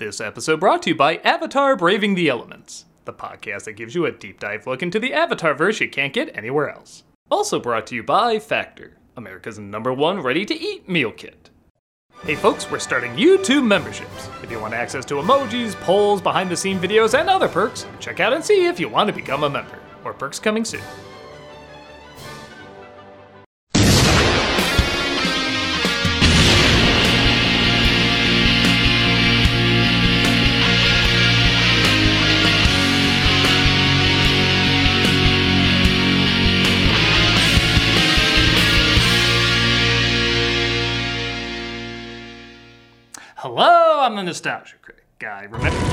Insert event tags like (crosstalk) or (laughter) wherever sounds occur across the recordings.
This episode brought to you by Avatar Braving the Elements, the podcast that gives you a deep dive look into the Avatar verse you can't get anywhere else. Also brought to you by Factor, America's number one ready to eat meal kit. Hey folks, we're starting YouTube memberships. If you want access to emojis, polls, behind the scene videos, and other perks, check out and see if you want to become a member. More perks coming soon. The Nostalgia Critic guy. Remember? (laughs)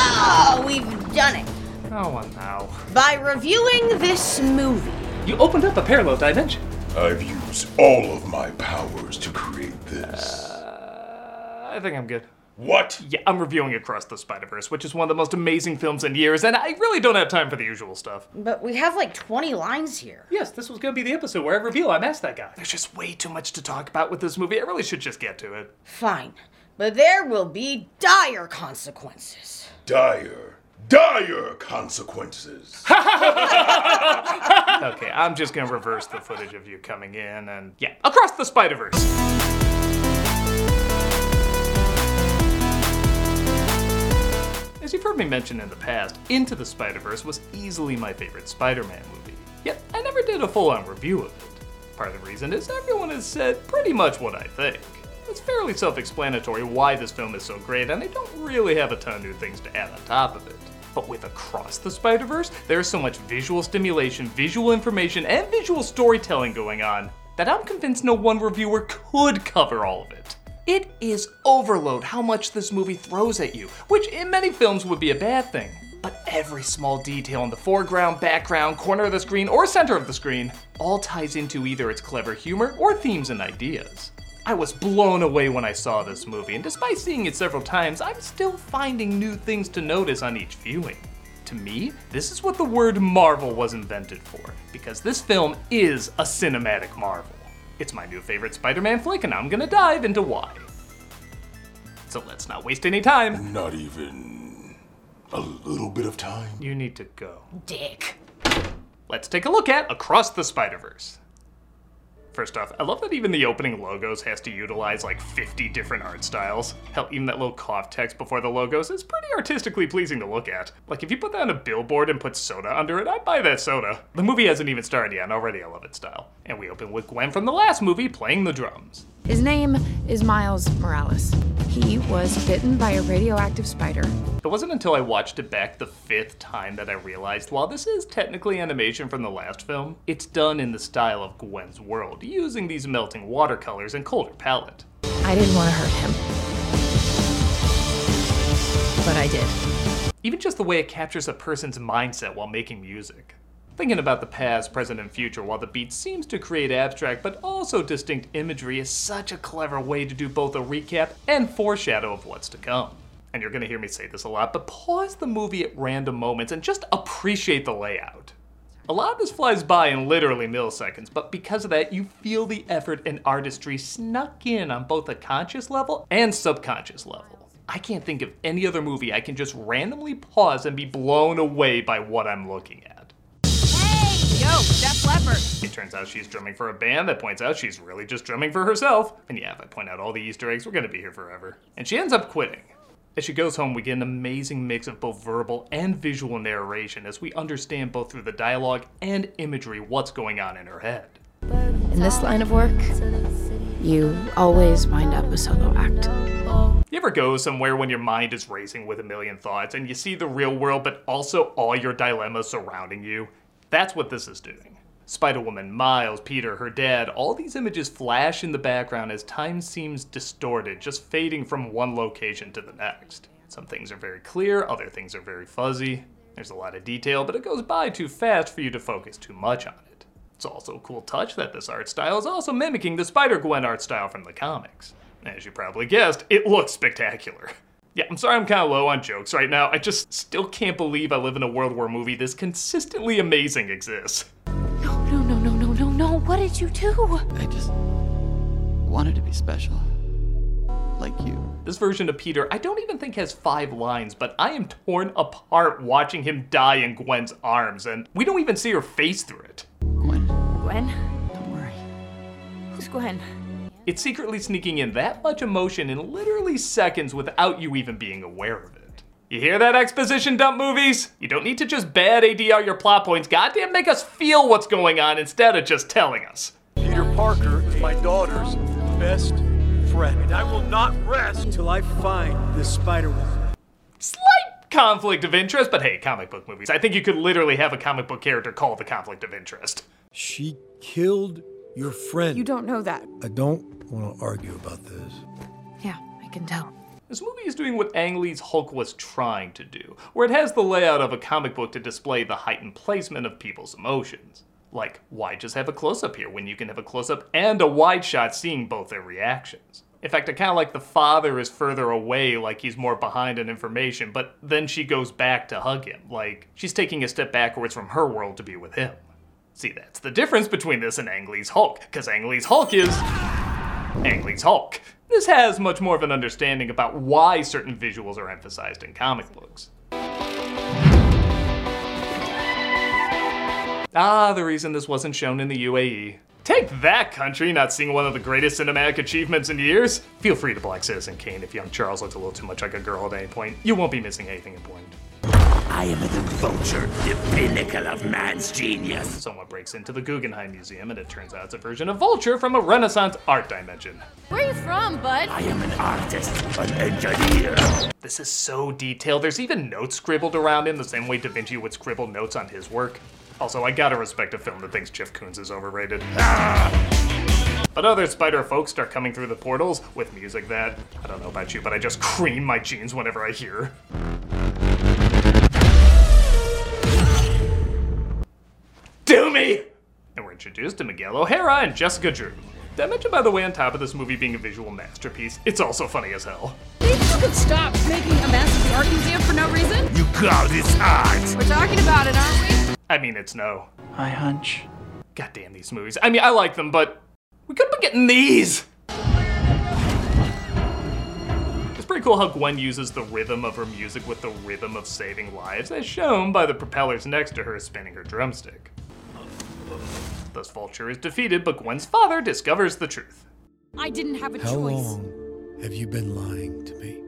Oh, we've done it. Oh, well, now. By reviewing this movie. You opened up a parallel dimension. I've used all of my powers to create this. Uh, I think I'm good. What? Yeah, I'm reviewing Across the Spider Verse, which is one of the most amazing films in years, and I really don't have time for the usual stuff. But we have like 20 lines here. Yes, this was gonna be the episode where I reveal I'm Ask That Guy. There's just way too much to talk about with this movie. I really should just get to it. Fine. But there will be dire consequences. Dire, dire consequences. (laughs) Okay, I'm just gonna reverse the footage of you coming in and yeah, Across the Spider Verse. As you've heard me mention in the past, Into the Spider Verse was easily my favorite Spider Man movie. Yet, I never did a full on review of it. Part of the reason is everyone has said pretty much what I think. It's fairly self explanatory why this film is so great, and I don't really have a ton of new things to add on top of it. But with Across the Spider Verse, there's so much visual stimulation, visual information, and visual storytelling going on that I'm convinced no one reviewer could cover all of it. It is overload how much this movie throws at you, which in many films would be a bad thing. But every small detail in the foreground, background, corner of the screen, or center of the screen all ties into either its clever humor or themes and ideas. I was blown away when I saw this movie, and despite seeing it several times, I'm still finding new things to notice on each viewing. To me, this is what the word Marvel was invented for, because this film is a cinematic marvel. It's my new favorite Spider Man flick, and I'm gonna dive into why. So let's not waste any time. Not even a little bit of time. You need to go. Dick. Let's take a look at Across the Spider Verse. First off, I love that even the opening logos has to utilize like 50 different art styles. Hell, even that little cough text before the logos is pretty artistically pleasing to look at. Like, if you put that on a billboard and put soda under it, I'd buy that soda. The movie hasn't even started yet, and already I love its style. And we open with Gwen from the last movie playing the drums. His name is Miles Morales. He was bitten by a radioactive spider. It wasn't until I watched it back the fifth time that I realized while this is technically animation from the last film, it's done in the style of Gwen's world, using these melting watercolors and colder palette. I didn't want to hurt him. But I did. Even just the way it captures a person's mindset while making music. Thinking about the past, present, and future while the beat seems to create abstract but also distinct imagery is such a clever way to do both a recap and foreshadow of what's to come. And you're gonna hear me say this a lot, but pause the movie at random moments and just appreciate the layout. A lot of this flies by in literally milliseconds, but because of that, you feel the effort and artistry snuck in on both a conscious level and subconscious level. I can't think of any other movie I can just randomly pause and be blown away by what I'm looking at. Hey, yo, Def Leppard. It turns out she's drumming for a band that points out she's really just drumming for herself. And yeah, if I point out all the Easter eggs, we're gonna be here forever. And she ends up quitting. As she goes home, we get an amazing mix of both verbal and visual narration as we understand both through the dialogue and imagery what's going on in her head. In this line of work, you always wind up a solo act. You ever go somewhere when your mind is racing with a million thoughts and you see the real world, but also all your dilemmas surrounding you? That's what this is doing. Spider Woman, Miles, Peter, her dad, all these images flash in the background as time seems distorted, just fading from one location to the next. Some things are very clear, other things are very fuzzy. There's a lot of detail, but it goes by too fast for you to focus too much on it. It's also a cool touch that this art style is also mimicking the Spider Gwen art style from the comics. As you probably guessed, it looks spectacular. (laughs) Yeah, I'm sorry I'm kind of low on jokes right now. I just still can't believe I live in a world where a movie this consistently amazing exists. No. What did you do? I just wanted to be special. Like you. This version of Peter, I don't even think has five lines, but I am torn apart watching him die in Gwen's arms, and we don't even see her face through it. Gwen. Gwen? Don't worry. Who's Gwen? It's secretly sneaking in that much emotion in literally seconds without you even being aware of it. You hear that exposition dump movies? You don't need to just bad ADR your plot points, goddamn make us feel what's going on instead of just telling us. Peter Parker is my daughter's best friend, and I will not rest until I find this Spider-Woman. Slight conflict of interest, but hey, comic book movies. I think you could literally have a comic book character called the conflict of interest. She killed your friend. You don't know that. I don't want to argue about this. Yeah, I can tell. This movie is doing what Ang Lee's Hulk was trying to do, where it has the layout of a comic book to display the heightened placement of people's emotions. Like, why just have a close up here when you can have a close up and a wide shot seeing both their reactions? In fact, I kind of like the father is further away, like he's more behind in information, but then she goes back to hug him, like she's taking a step backwards from her world to be with him. See, that's the difference between this and Ang Lee's Hulk, because Ang Lee's Hulk is. Ang Lee's Hulk. This has much more of an understanding about why certain visuals are emphasized in comic books. Ah, the reason this wasn't shown in the UAE. Take that, country, not seeing one of the greatest cinematic achievements in years. Feel free to black Citizen Kane if young Charles looks a little too much like a girl at any point. You won't be missing anything important. I am the vulture, the pinnacle of man's genius. Someone breaks into the Guggenheim Museum and it turns out it's a version of Vulture from a Renaissance art dimension. Where are you from, bud? I am an artist, an engineer. This is so detailed. There's even notes scribbled around him the same way Da Vinci would scribble notes on his work. Also, I gotta respect a film that thinks Jeff Koons is overrated. Ah! But other spider folks start coming through the portals with music that, I don't know about you, but I just cream my jeans whenever I hear. Me! And we're introduced to Miguel O'Hara and Jessica Drew. Did I mention, by the way, on top of this movie being a visual masterpiece, it's also funny as hell. Maybe you could stop making a mess of the art museum for no reason? You call this art? We're talking about it, aren't we? I mean, it's no. I hunch. God damn these movies. I mean, I like them, but we could have been getting these. It's pretty cool how Gwen uses the rhythm of her music with the rhythm of saving lives, as shown by the propellers next to her spinning her drumstick. Thus, Vulture is defeated, but Gwen's father discovers the truth. I didn't have a How choice. long have you been lying to me?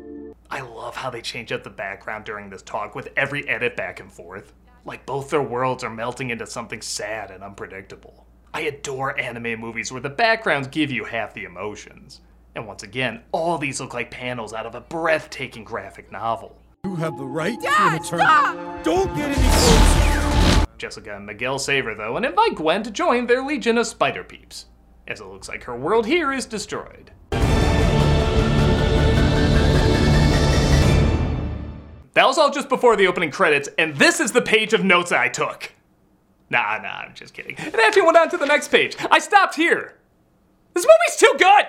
I love how they change up the background during this talk with every edit back and forth. Like both their worlds are melting into something sad and unpredictable. I adore anime movies where the backgrounds give you half the emotions. And once again, all these look like panels out of a breathtaking graphic novel. You have the right to an attorney. Don't get any closer. Jessica and Miguel save her though and invite Gwen to join their legion of spider peeps, as it looks like her world here is destroyed. That was all just before the opening credits, and this is the page of notes I took. Nah, nah, I'm just kidding. It actually went on to the next page. I stopped here. This movie's too good!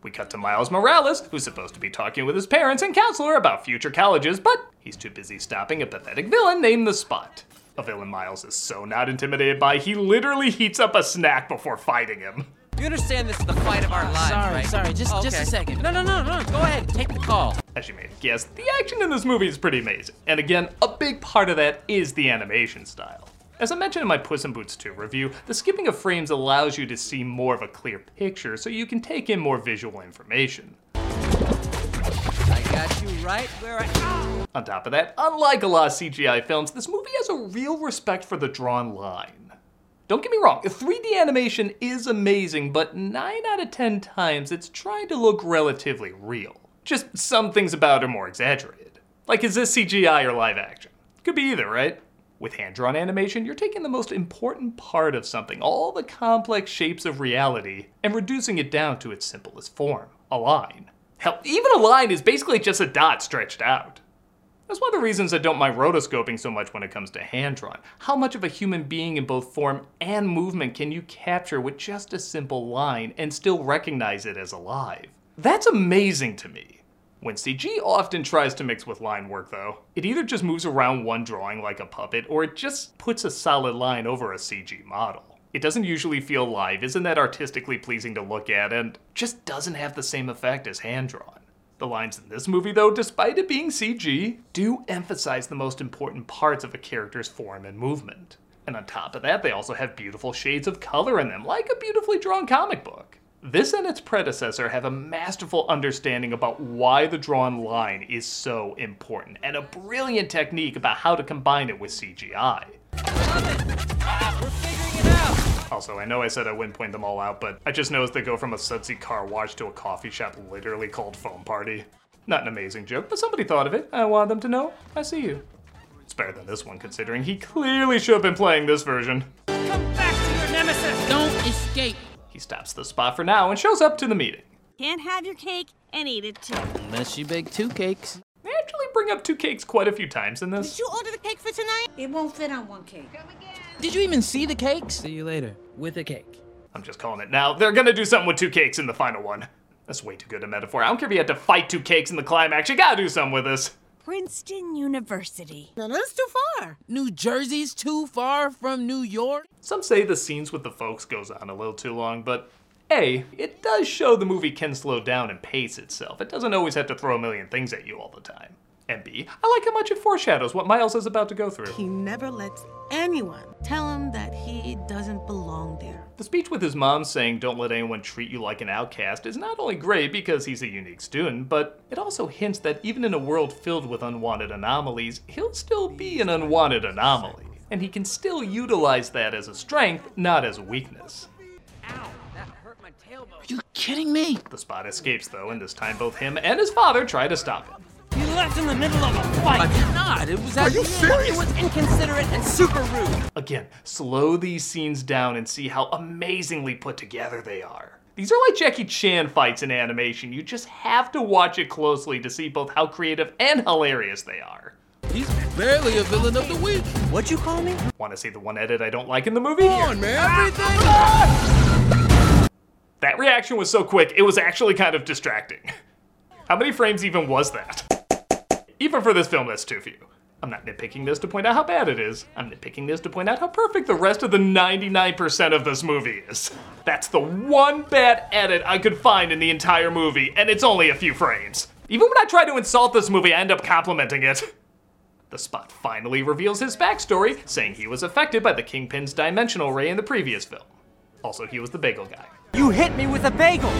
We cut to Miles Morales, who's supposed to be talking with his parents and counselor about future colleges, but he's too busy stopping a pathetic villain named The Spot. A villain Miles is so not intimidated by, he literally heats up a snack before fighting him. You understand this is the fight of our ah, lives, Sorry, right? sorry, just- Oh, just a second. No, no, no, no. Go ahead. Take the call. As you may have guessed, the action in this movie is pretty amazing. And again, a big part of that is the animation style. As I mentioned in my Puss in Boots 2 review, the skipping of frames allows you to see more of a clear picture so you can take in more visual information. I got you right where I. On top of that, unlike a lot of CGI films, this movie has a real respect for the drawn line. Don't get me wrong, 3D animation is amazing, but 9 out of 10 times it's trying to look relatively real. Just some things about it are more exaggerated. Like, is this CGI or live action? Could be either, right? With hand drawn animation, you're taking the most important part of something, all the complex shapes of reality, and reducing it down to its simplest form a line. Hell, even a line is basically just a dot stretched out. That's one of the reasons I don't mind rotoscoping so much when it comes to hand drawn. How much of a human being in both form and movement can you capture with just a simple line and still recognize it as alive? That's amazing to me. When CG often tries to mix with line work, though, it either just moves around one drawing like a puppet or it just puts a solid line over a CG model. It doesn't usually feel live, isn't that artistically pleasing to look at, and just doesn't have the same effect as hand drawn. The lines in this movie, though, despite it being CG, do emphasize the most important parts of a character's form and movement. And on top of that, they also have beautiful shades of color in them, like a beautifully drawn comic book. This and its predecessor have a masterful understanding about why the drawn line is so important, and a brilliant technique about how to combine it with CGI. Also, I know I said I wouldn't point them all out, but I just noticed they go from a sudsy car wash to a coffee shop literally called Foam Party. Not an amazing joke, but somebody thought of it. I want them to know I see you. It's better than this one, considering he clearly should have been playing this version. Come back to your nemesis! Don't escape! He stops the spot for now and shows up to the meeting. Can't have your cake and eat it too. Unless you bake two cakes. They actually bring up two cakes quite a few times in this. Did you order the cake for tonight? It won't fit on one cake. Come again. Did you even see the cakes? See you later. With a cake. I'm just calling it now. They're gonna do something with two cakes in the final one. That's way too good a metaphor. I don't care if you had to fight two cakes in the climax. You gotta do something with this. Princeton University. Now that's too far. New Jersey's too far from New York? Some say the scenes with the folks goes on a little too long, but A, it does show the movie can slow down and pace itself. It doesn't always have to throw a million things at you all the time. And B, I like how much it foreshadows what Miles is about to go through. He never lets anyone tell him that he doesn't belong there. The speech with his mom saying, Don't let anyone treat you like an outcast, is not only great because he's a unique student, but it also hints that even in a world filled with unwanted anomalies, he'll still be an unwanted anomaly. And he can still utilize that as a strength, not as a weakness. Ow, that hurt my tailbone. Are you kidding me? The spot escapes though, and this time both him and his father try to stop him. You left in the middle of a fight. I did not. It was Are you serious? It was inconsiderate and super rude. Again, slow these scenes down and see how amazingly put together they are. These are like Jackie Chan fights in animation. You just have to watch it closely to see both how creative and hilarious they are. He's barely a villain of the week. What'd you call me? Want to see the one edit I don't like in the movie? Come on, man. Everything. That reaction was so quick, it was actually kind of distracting. (laughs) How many frames even was that? Even for this film, that's too few. I'm not nitpicking this to point out how bad it is. I'm nitpicking this to point out how perfect the rest of the 99% of this movie is. That's the one bad edit I could find in the entire movie, and it's only a few frames. Even when I try to insult this movie, I end up complimenting it. The spot finally reveals his backstory, saying he was affected by the Kingpin's dimensional ray in the previous film. Also, he was the bagel guy. You hit me with a bagel!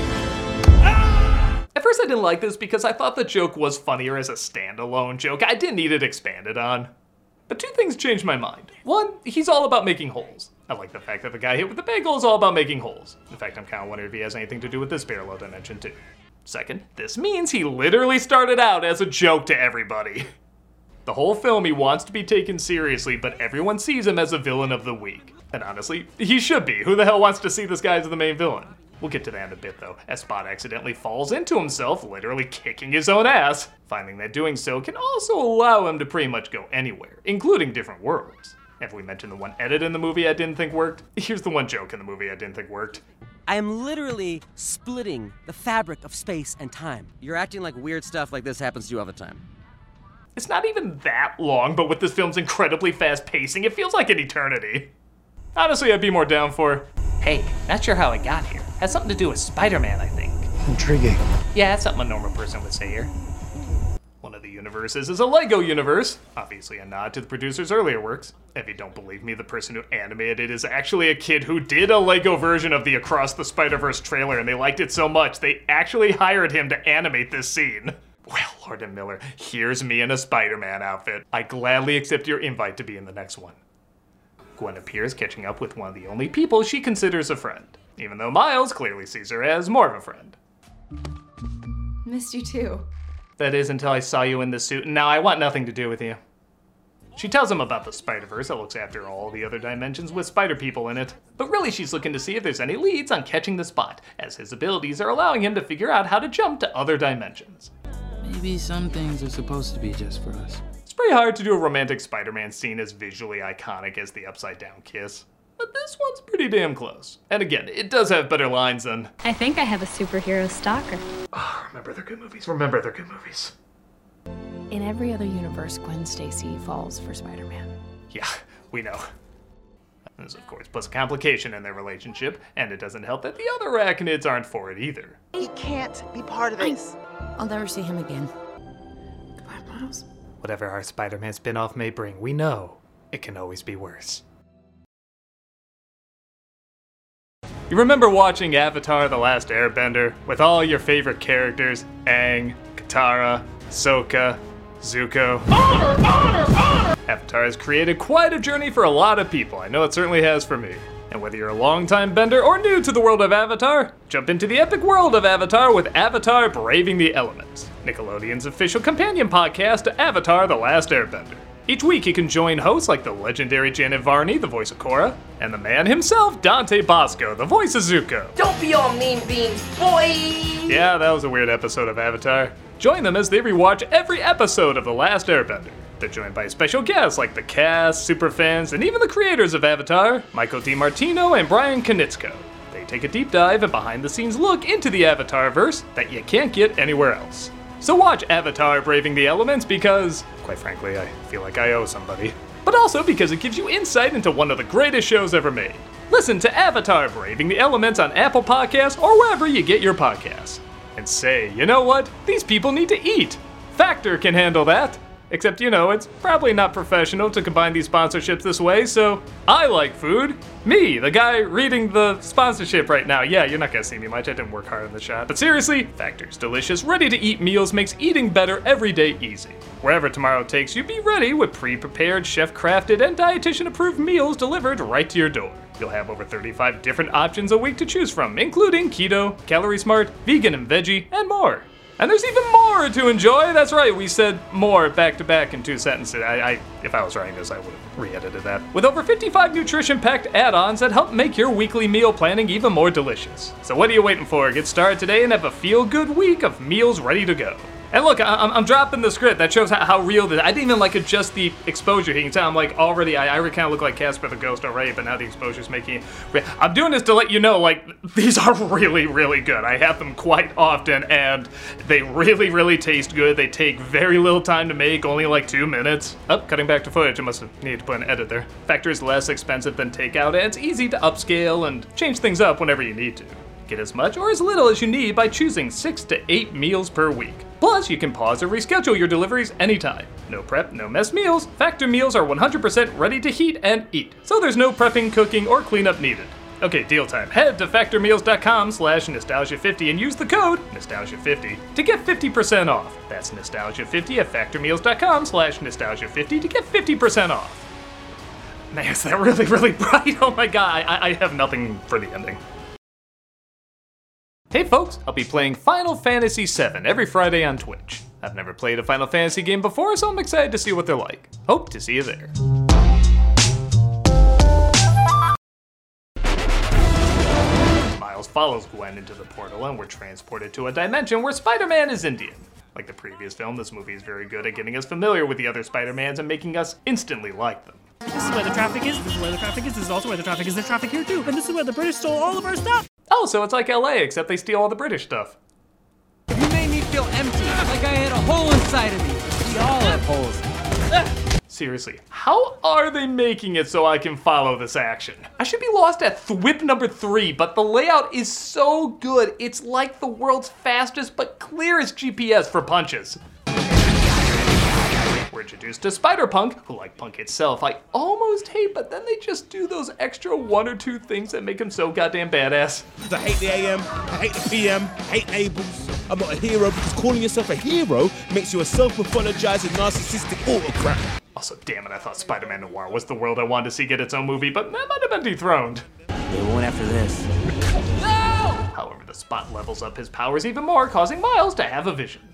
At first, I didn't like this because I thought the joke was funnier as a standalone joke. I didn't need it expanded on. But two things changed my mind. One, he's all about making holes. I like the fact that the guy hit with the bagel is all about making holes. In fact, I'm kind of wondering if he has anything to do with this parallel dimension, too. Second, this means he literally started out as a joke to everybody. The whole film, he wants to be taken seriously, but everyone sees him as a villain of the week. And honestly, he should be. Who the hell wants to see this guy as the main villain? We'll get to that in a bit though, as Spot accidentally falls into himself, literally kicking his own ass, finding that doing so can also allow him to pretty much go anywhere, including different worlds. Have we mentioned the one edit in the movie I didn't think worked? (laughs) Here's the one joke in the movie I didn't think worked. I am literally splitting the fabric of space and time. You're acting like weird stuff like this happens to you all the time. It's not even that long, but with this film's incredibly fast pacing, it feels like an eternity. Honestly, I'd be more down for, hey, not sure how I got here. Has something to do with Spider-Man, I think. Intriguing. Yeah, that's something a normal person would say here. One of the universes is a Lego universe, obviously a nod to the producer's earlier works. If you don't believe me, the person who animated it is actually a kid who did a Lego version of the Across the Spider-Verse trailer, and they liked it so much, they actually hired him to animate this scene. Well, Lord and Miller, here's me in a Spider-Man outfit. I gladly accept your invite to be in the next one. Gwen appears catching up with one of the only people she considers a friend, even though Miles clearly sees her as more of a friend. Missed you too. That is until I saw you in this suit, and now I want nothing to do with you. She tells him about the Spider-Verse that looks after all the other dimensions with spider people in it. But really she's looking to see if there's any leads on catching the spot, as his abilities are allowing him to figure out how to jump to other dimensions. Maybe some things are supposed to be just for us. It's pretty hard to do a romantic Spider-Man scene as visually iconic as the upside down kiss. But this one's pretty damn close. And again, it does have better lines than, I think I have a superhero stalker. oh, remember they're good movies, remember they're good movies. In every other universe, Gwen Stacy falls for Spider Man. Yeah, we know. This, of course, puts a complication in their relationship, and it doesn't help that the other arachnids aren't for it either. He can't be part of this. I'll never see him again. Goodbye, Miles. Whatever our Spider Man spin off may bring, we know it can always be worse. You remember watching Avatar The Last Airbender with all your favorite characters Aang, Katara, Sokka, Zuko? Honor, honor, honor! Avatar has created quite a journey for a lot of people. I know it certainly has for me. And whether you're a longtime bender or new to the world of Avatar, jump into the epic world of Avatar with Avatar Braving the Elements, Nickelodeon's official companion podcast to Avatar The Last Airbender. Each week you can join hosts like the legendary Janet Varney, the voice of Korra, and the man himself, Dante Basco, the voice of Zuko. Don't be all mean beans, boy! Yeah, that was a weird episode of Avatar. Join them as they rewatch every episode of The Last Airbender. They're joined by special guests like the cast, superfans, and even the creators of Avatar, Michael DiMartino and Brian Konietzko. They take a deep dive and behind the scenes look into the Avatar verse that you can't get anywhere else. So watch Avatar Braving the Elements because, quite frankly, I feel like I owe somebody. But also because it gives you insight into one of the greatest shows ever made. Listen to Avatar Braving the Elements on Apple Podcasts or wherever you get your podcasts. And say, you know what? These people need to eat. Factor can handle that. Except, you know, it's probably not professional to combine these sponsorships this way, so I like food. Me, the guy reading the sponsorship right now. Yeah, you're not gonna see me much, I didn't work hard on the shot. But seriously, Factor's delicious, ready to eat meals makes eating better every day easy. Wherever tomorrow takes you, be ready with pre prepared, chef crafted, and dietitian approved meals delivered right to your door. You'll have over 35 different options a week to choose from, including keto, calorie smart, vegan and veggie, and more. And there's even more to enjoy. That's right, we said more back to back in two sentences. I, I if I was writing this, I would have re-edited that. With over 55 nutrition-packed add-ons that help make your weekly meal planning even more delicious. So what are you waiting for? Get started today and have a feel-good week of meals ready to go. And look, I- I'm, I'm dropping the script. That shows how, how real this. I didn't even like adjust the exposure. You can tell I'm like already. I, I kind of look like Casper the Ghost already, but now the exposure's making. it. I'm doing this to let you know, like (laughs) these are really, really good. I have them quite often, and they really, really taste good. They take very little time to make, only like two minutes. Up, oh, cutting back to footage. I must have needed to put an edit there. Factor is less expensive than takeout, and it's easy to upscale and change things up whenever you need to. Get as much or as little as you need by choosing six to eight meals per week. Plus, you can pause or reschedule your deliveries anytime. No prep, no mess meals. Factor meals are 100% ready to heat and eat, so there's no prepping, cooking, or cleanup needed. Okay, deal time. Head to factormeals.com slash nostalgia50 and use the code nostalgia50 to get 50% off. That's nostalgia50 at factormeals.com slash nostalgia50 to get 50% off. Man, is that really, really (laughs) bright? Oh my god, I, I have nothing for the ending. Hey folks, I'll be playing Final Fantasy VII every Friday on Twitch. I've never played a Final Fantasy game before, so I'm excited to see what they're like. Hope to see you there. Miles follows Gwen into the portal and we're transported to a dimension where Spider-Man is Indian. Like the previous film, this movie is very good at getting us familiar with the other Spider-Mans and making us instantly like them. This is where the traffic is, this is where the traffic is, this is also where the traffic is, there's traffic here too, and this is where the British stole all of our stuff! Oh, so it's like LA, except they steal all the British stuff. You made me feel empty, like I had a hole inside of me. We all have holes. Seriously, how are they making it so I can follow this action? I should be lost at thwip number three, but the layout is so good, it's like the world's fastest but clearest GPS for punches. We're introduced to Spider-Punk, who like Punk itself, I almost hate, but then they just do those extra one or two things that make him so goddamn badass. I hate the AM, I hate the PM, I hate labels. I'm not a hero because calling yourself a hero makes you a self-mythologizing narcissistic autocrat. Also, damn it, I thought Spider-Man Noir was the world I wanted to see get its own movie, but that might have been dethroned. They won't after this. (laughs) no! However, the spot levels up his powers even more, causing Miles to have a vision.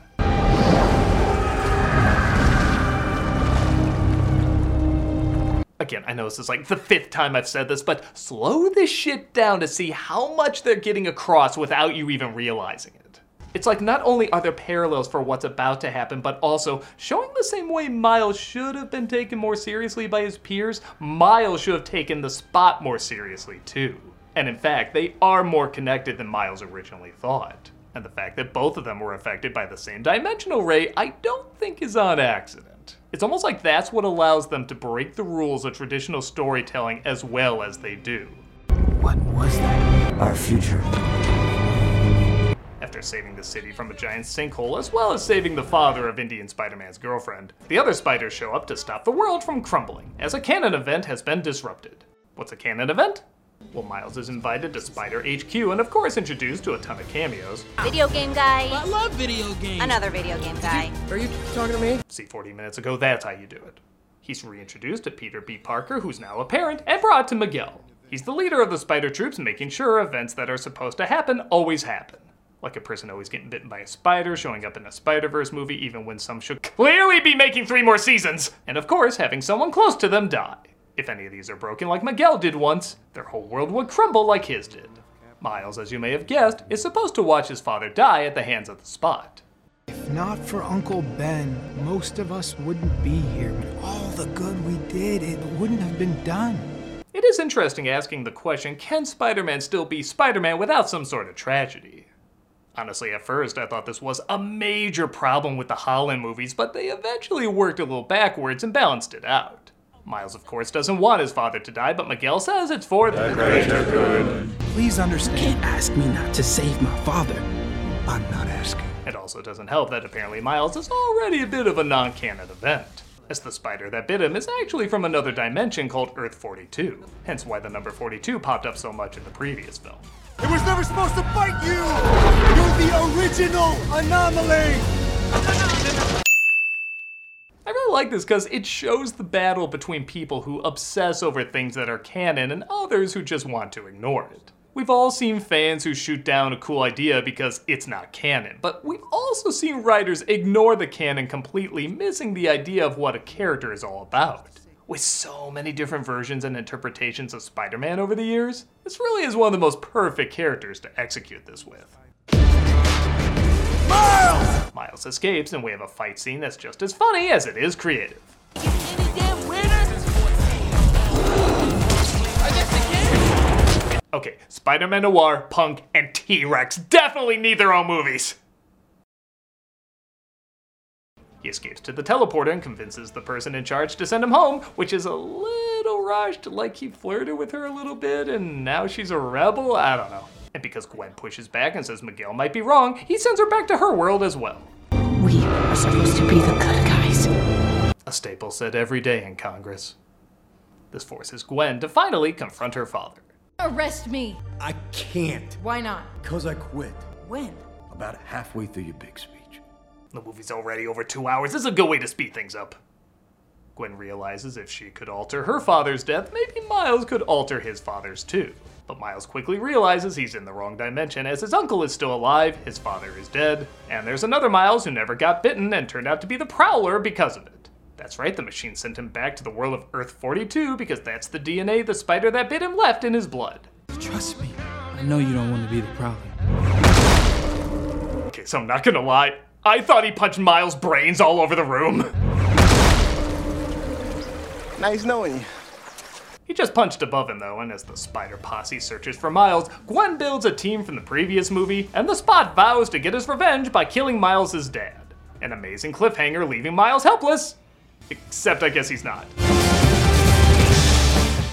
Again, I know this is like the fifth time I've said this, but slow this shit down to see how much they're getting across without you even realizing it. It's like not only are there parallels for what's about to happen, but also showing the same way Miles should have been taken more seriously by his peers, Miles should have taken the spot more seriously too. And in fact, they are more connected than Miles originally thought. And the fact that both of them were affected by the same dimensional ray, I don't think is on accident. It's almost like that's what allows them to break the rules of traditional storytelling as well as they do. What was that? Our future. After saving the city from a giant sinkhole, as well as saving the father of Indian Spider Man's girlfriend, the other spiders show up to stop the world from crumbling, as a canon event has been disrupted. What's a canon event? Well, Miles is invited to Spider HQ and, of course, introduced to a ton of cameos. Video game guy. I love video games. Another video game guy. Are you talking to me? See 40 minutes ago, that's how you do it. He's reintroduced to Peter B. Parker, who's now a parent, and brought to Miguel. He's the leader of the Spider Troops, making sure events that are supposed to happen always happen. Like a person always getting bitten by a spider, showing up in a Spider Verse movie, even when some should clearly be making three more seasons! And of course, having someone close to them die. If any of these are broken like Miguel did once, their whole world would crumble like his did. Miles, as you may have guessed, is supposed to watch his father die at the hands of the Spot. If not for Uncle Ben, most of us wouldn't be here. All the good we did, it wouldn't have been done. It is interesting asking the question can Spider Man still be Spider Man without some sort of tragedy? Honestly, at first I thought this was a major problem with the Holland movies, but they eventually worked a little backwards and balanced it out. Miles, of course, doesn't want his father to die, but Miguel says it's for the greater good. Please understand. You can't ask me not to save my father. I'm not asking. It also doesn't help that apparently Miles is already a bit of a non canon event, as the spider that bit him is actually from another dimension called Earth 42, hence why the number 42 popped up so much in the previous film. It was never supposed to bite you! You're the original anomaly! Like this because it shows the battle between people who obsess over things that are canon and others who just want to ignore it. We've all seen fans who shoot down a cool idea because it's not canon, but we've also seen writers ignore the canon completely, missing the idea of what a character is all about. With so many different versions and interpretations of Spider Man over the years, this really is one of the most perfect characters to execute this with. Miles! Miles escapes, and we have a fight scene that's just as funny as it is creative. Okay, Spider Man Noir, Punk, and T Rex definitely need their own movies! He escapes to the teleporter and convinces the person in charge to send him home, which is a little rushed, like he flirted with her a little bit and now she's a rebel? I don't know. And because Gwen pushes back and says Miguel might be wrong, he sends her back to her world as well. We are supposed to be the good guys. A staple said every day in Congress. This forces Gwen to finally confront her father. Arrest me. I can't. Why not? Because I quit. When? About halfway through your big speech. The movie's already over two hours. This is a good way to speed things up. Gwen realizes if she could alter her father's death, maybe Miles could alter his father's too. But Miles quickly realizes he's in the wrong dimension as his uncle is still alive, his father is dead, and there's another Miles who never got bitten and turned out to be the Prowler because of it. That's right, the machine sent him back to the world of Earth 42 because that's the DNA the spider that bit him left in his blood. Trust me. I know you don't want to be the Prowler. Okay, so I'm not gonna lie. I thought he punched Miles' brains all over the room. Nice knowing you. He just punched above him though, and as the spider posse searches for Miles, Gwen builds a team from the previous movie, and the Spot vows to get his revenge by killing Miles' dad. An amazing cliffhanger leaving Miles helpless. Except I guess he's not.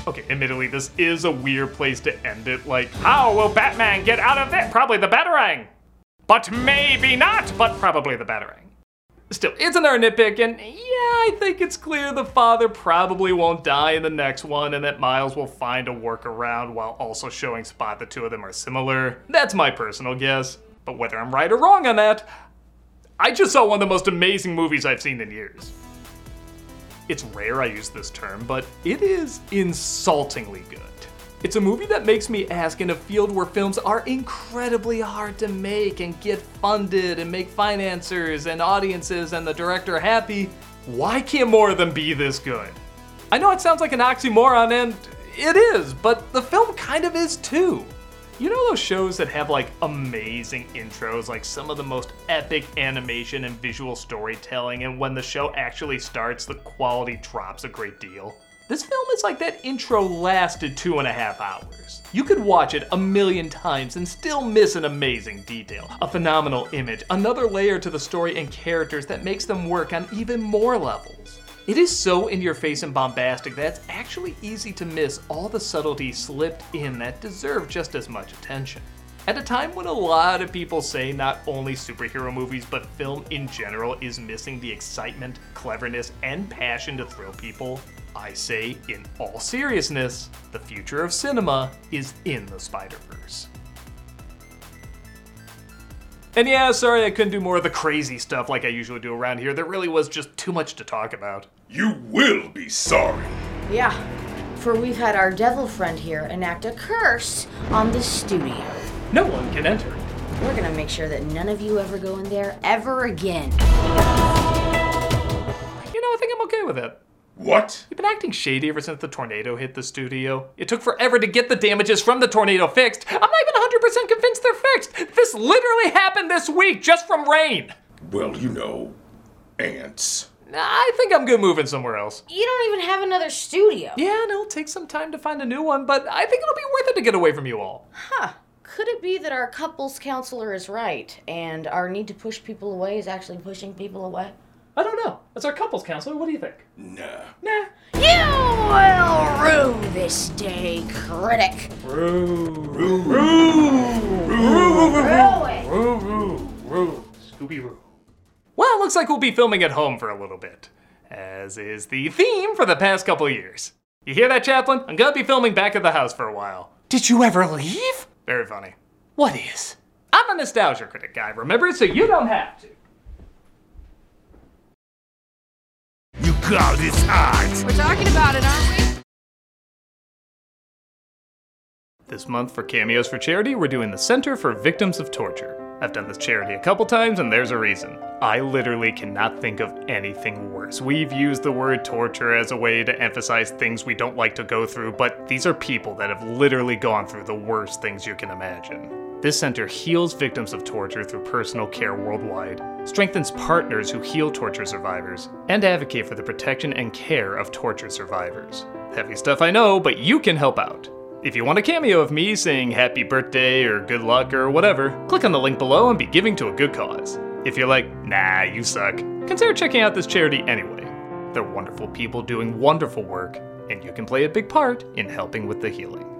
Okay, admittedly, this is a weird place to end it. Like, how will Batman get out of it? Probably the Batarang. But maybe not, but probably the Batarang. Still, it's an another nitpick, and yeah, I think it's clear the father probably won't die in the next one, and that Miles will find a workaround while also showing Spot the two of them are similar. That's my personal guess. But whether I'm right or wrong on that, I just saw one of the most amazing movies I've seen in years. It's rare I use this term, but it is insultingly good. It's a movie that makes me ask in a field where films are incredibly hard to make and get funded and make financiers and audiences and the director happy, why can't more of them be this good? I know it sounds like an oxymoron, and it is, but the film kind of is too. You know those shows that have like amazing intros, like some of the most epic animation and visual storytelling, and when the show actually starts, the quality drops a great deal? This film is like that intro lasted two and a half hours. You could watch it a million times and still miss an amazing detail, a phenomenal image, another layer to the story and characters that makes them work on even more levels. It is so in your face and bombastic that it's actually easy to miss all the subtleties slipped in that deserve just as much attention. At a time when a lot of people say not only superhero movies, but film in general is missing the excitement, cleverness, and passion to thrill people, I say, in all seriousness, the future of cinema is in the Spider Verse. And yeah, sorry I couldn't do more of the crazy stuff like I usually do around here. There really was just too much to talk about. You will be sorry. Yeah, for we've had our devil friend here enact a curse on the studio. No one can enter. We're gonna make sure that none of you ever go in there ever again. You know, I think I'm okay with it. What? You've been acting shady ever since the tornado hit the studio. It took forever to get the damages from the tornado fixed. I'm not even 100% convinced they're fixed. This literally happened this week just from rain. Well, you know, ants. I think I'm good moving somewhere else. You don't even have another studio. Yeah, no, it'll take some time to find a new one, but I think it'll be worth it to get away from you all. Huh. Could it be that our couples counselor is right and our need to push people away is actually pushing people away? I don't know. As our couples counselor, what do you think? Nah. Nah. You will rue this day, critic. Rue. Rue. Rue. Rue it. Rue, rue, rue. Scooby Roo. Well, it looks like we'll be filming at home for a little bit, as is the theme for the past couple years. You hear that, Chaplain? I'm gonna be filming back at the house for a while. Did you ever leave? Very funny. What is? I'm a nostalgia critic guy, remember? It so you don't have to. You call this art? We're talking about it, aren't we? This month for Cameos for Charity, we're doing the Center for Victims of Torture. I've done this charity a couple times, and there's a reason. I literally cannot think of anything worse. We've used the word torture as a way to emphasize things we don't like to go through, but these are people that have literally gone through the worst things you can imagine. This center heals victims of torture through personal care worldwide, strengthens partners who heal torture survivors, and advocate for the protection and care of torture survivors. Heavy stuff I know, but you can help out. If you want a cameo of me saying happy birthday or good luck or whatever, click on the link below and be giving to a good cause. If you're like, nah, you suck, consider checking out this charity anyway. They're wonderful people doing wonderful work, and you can play a big part in helping with the healing.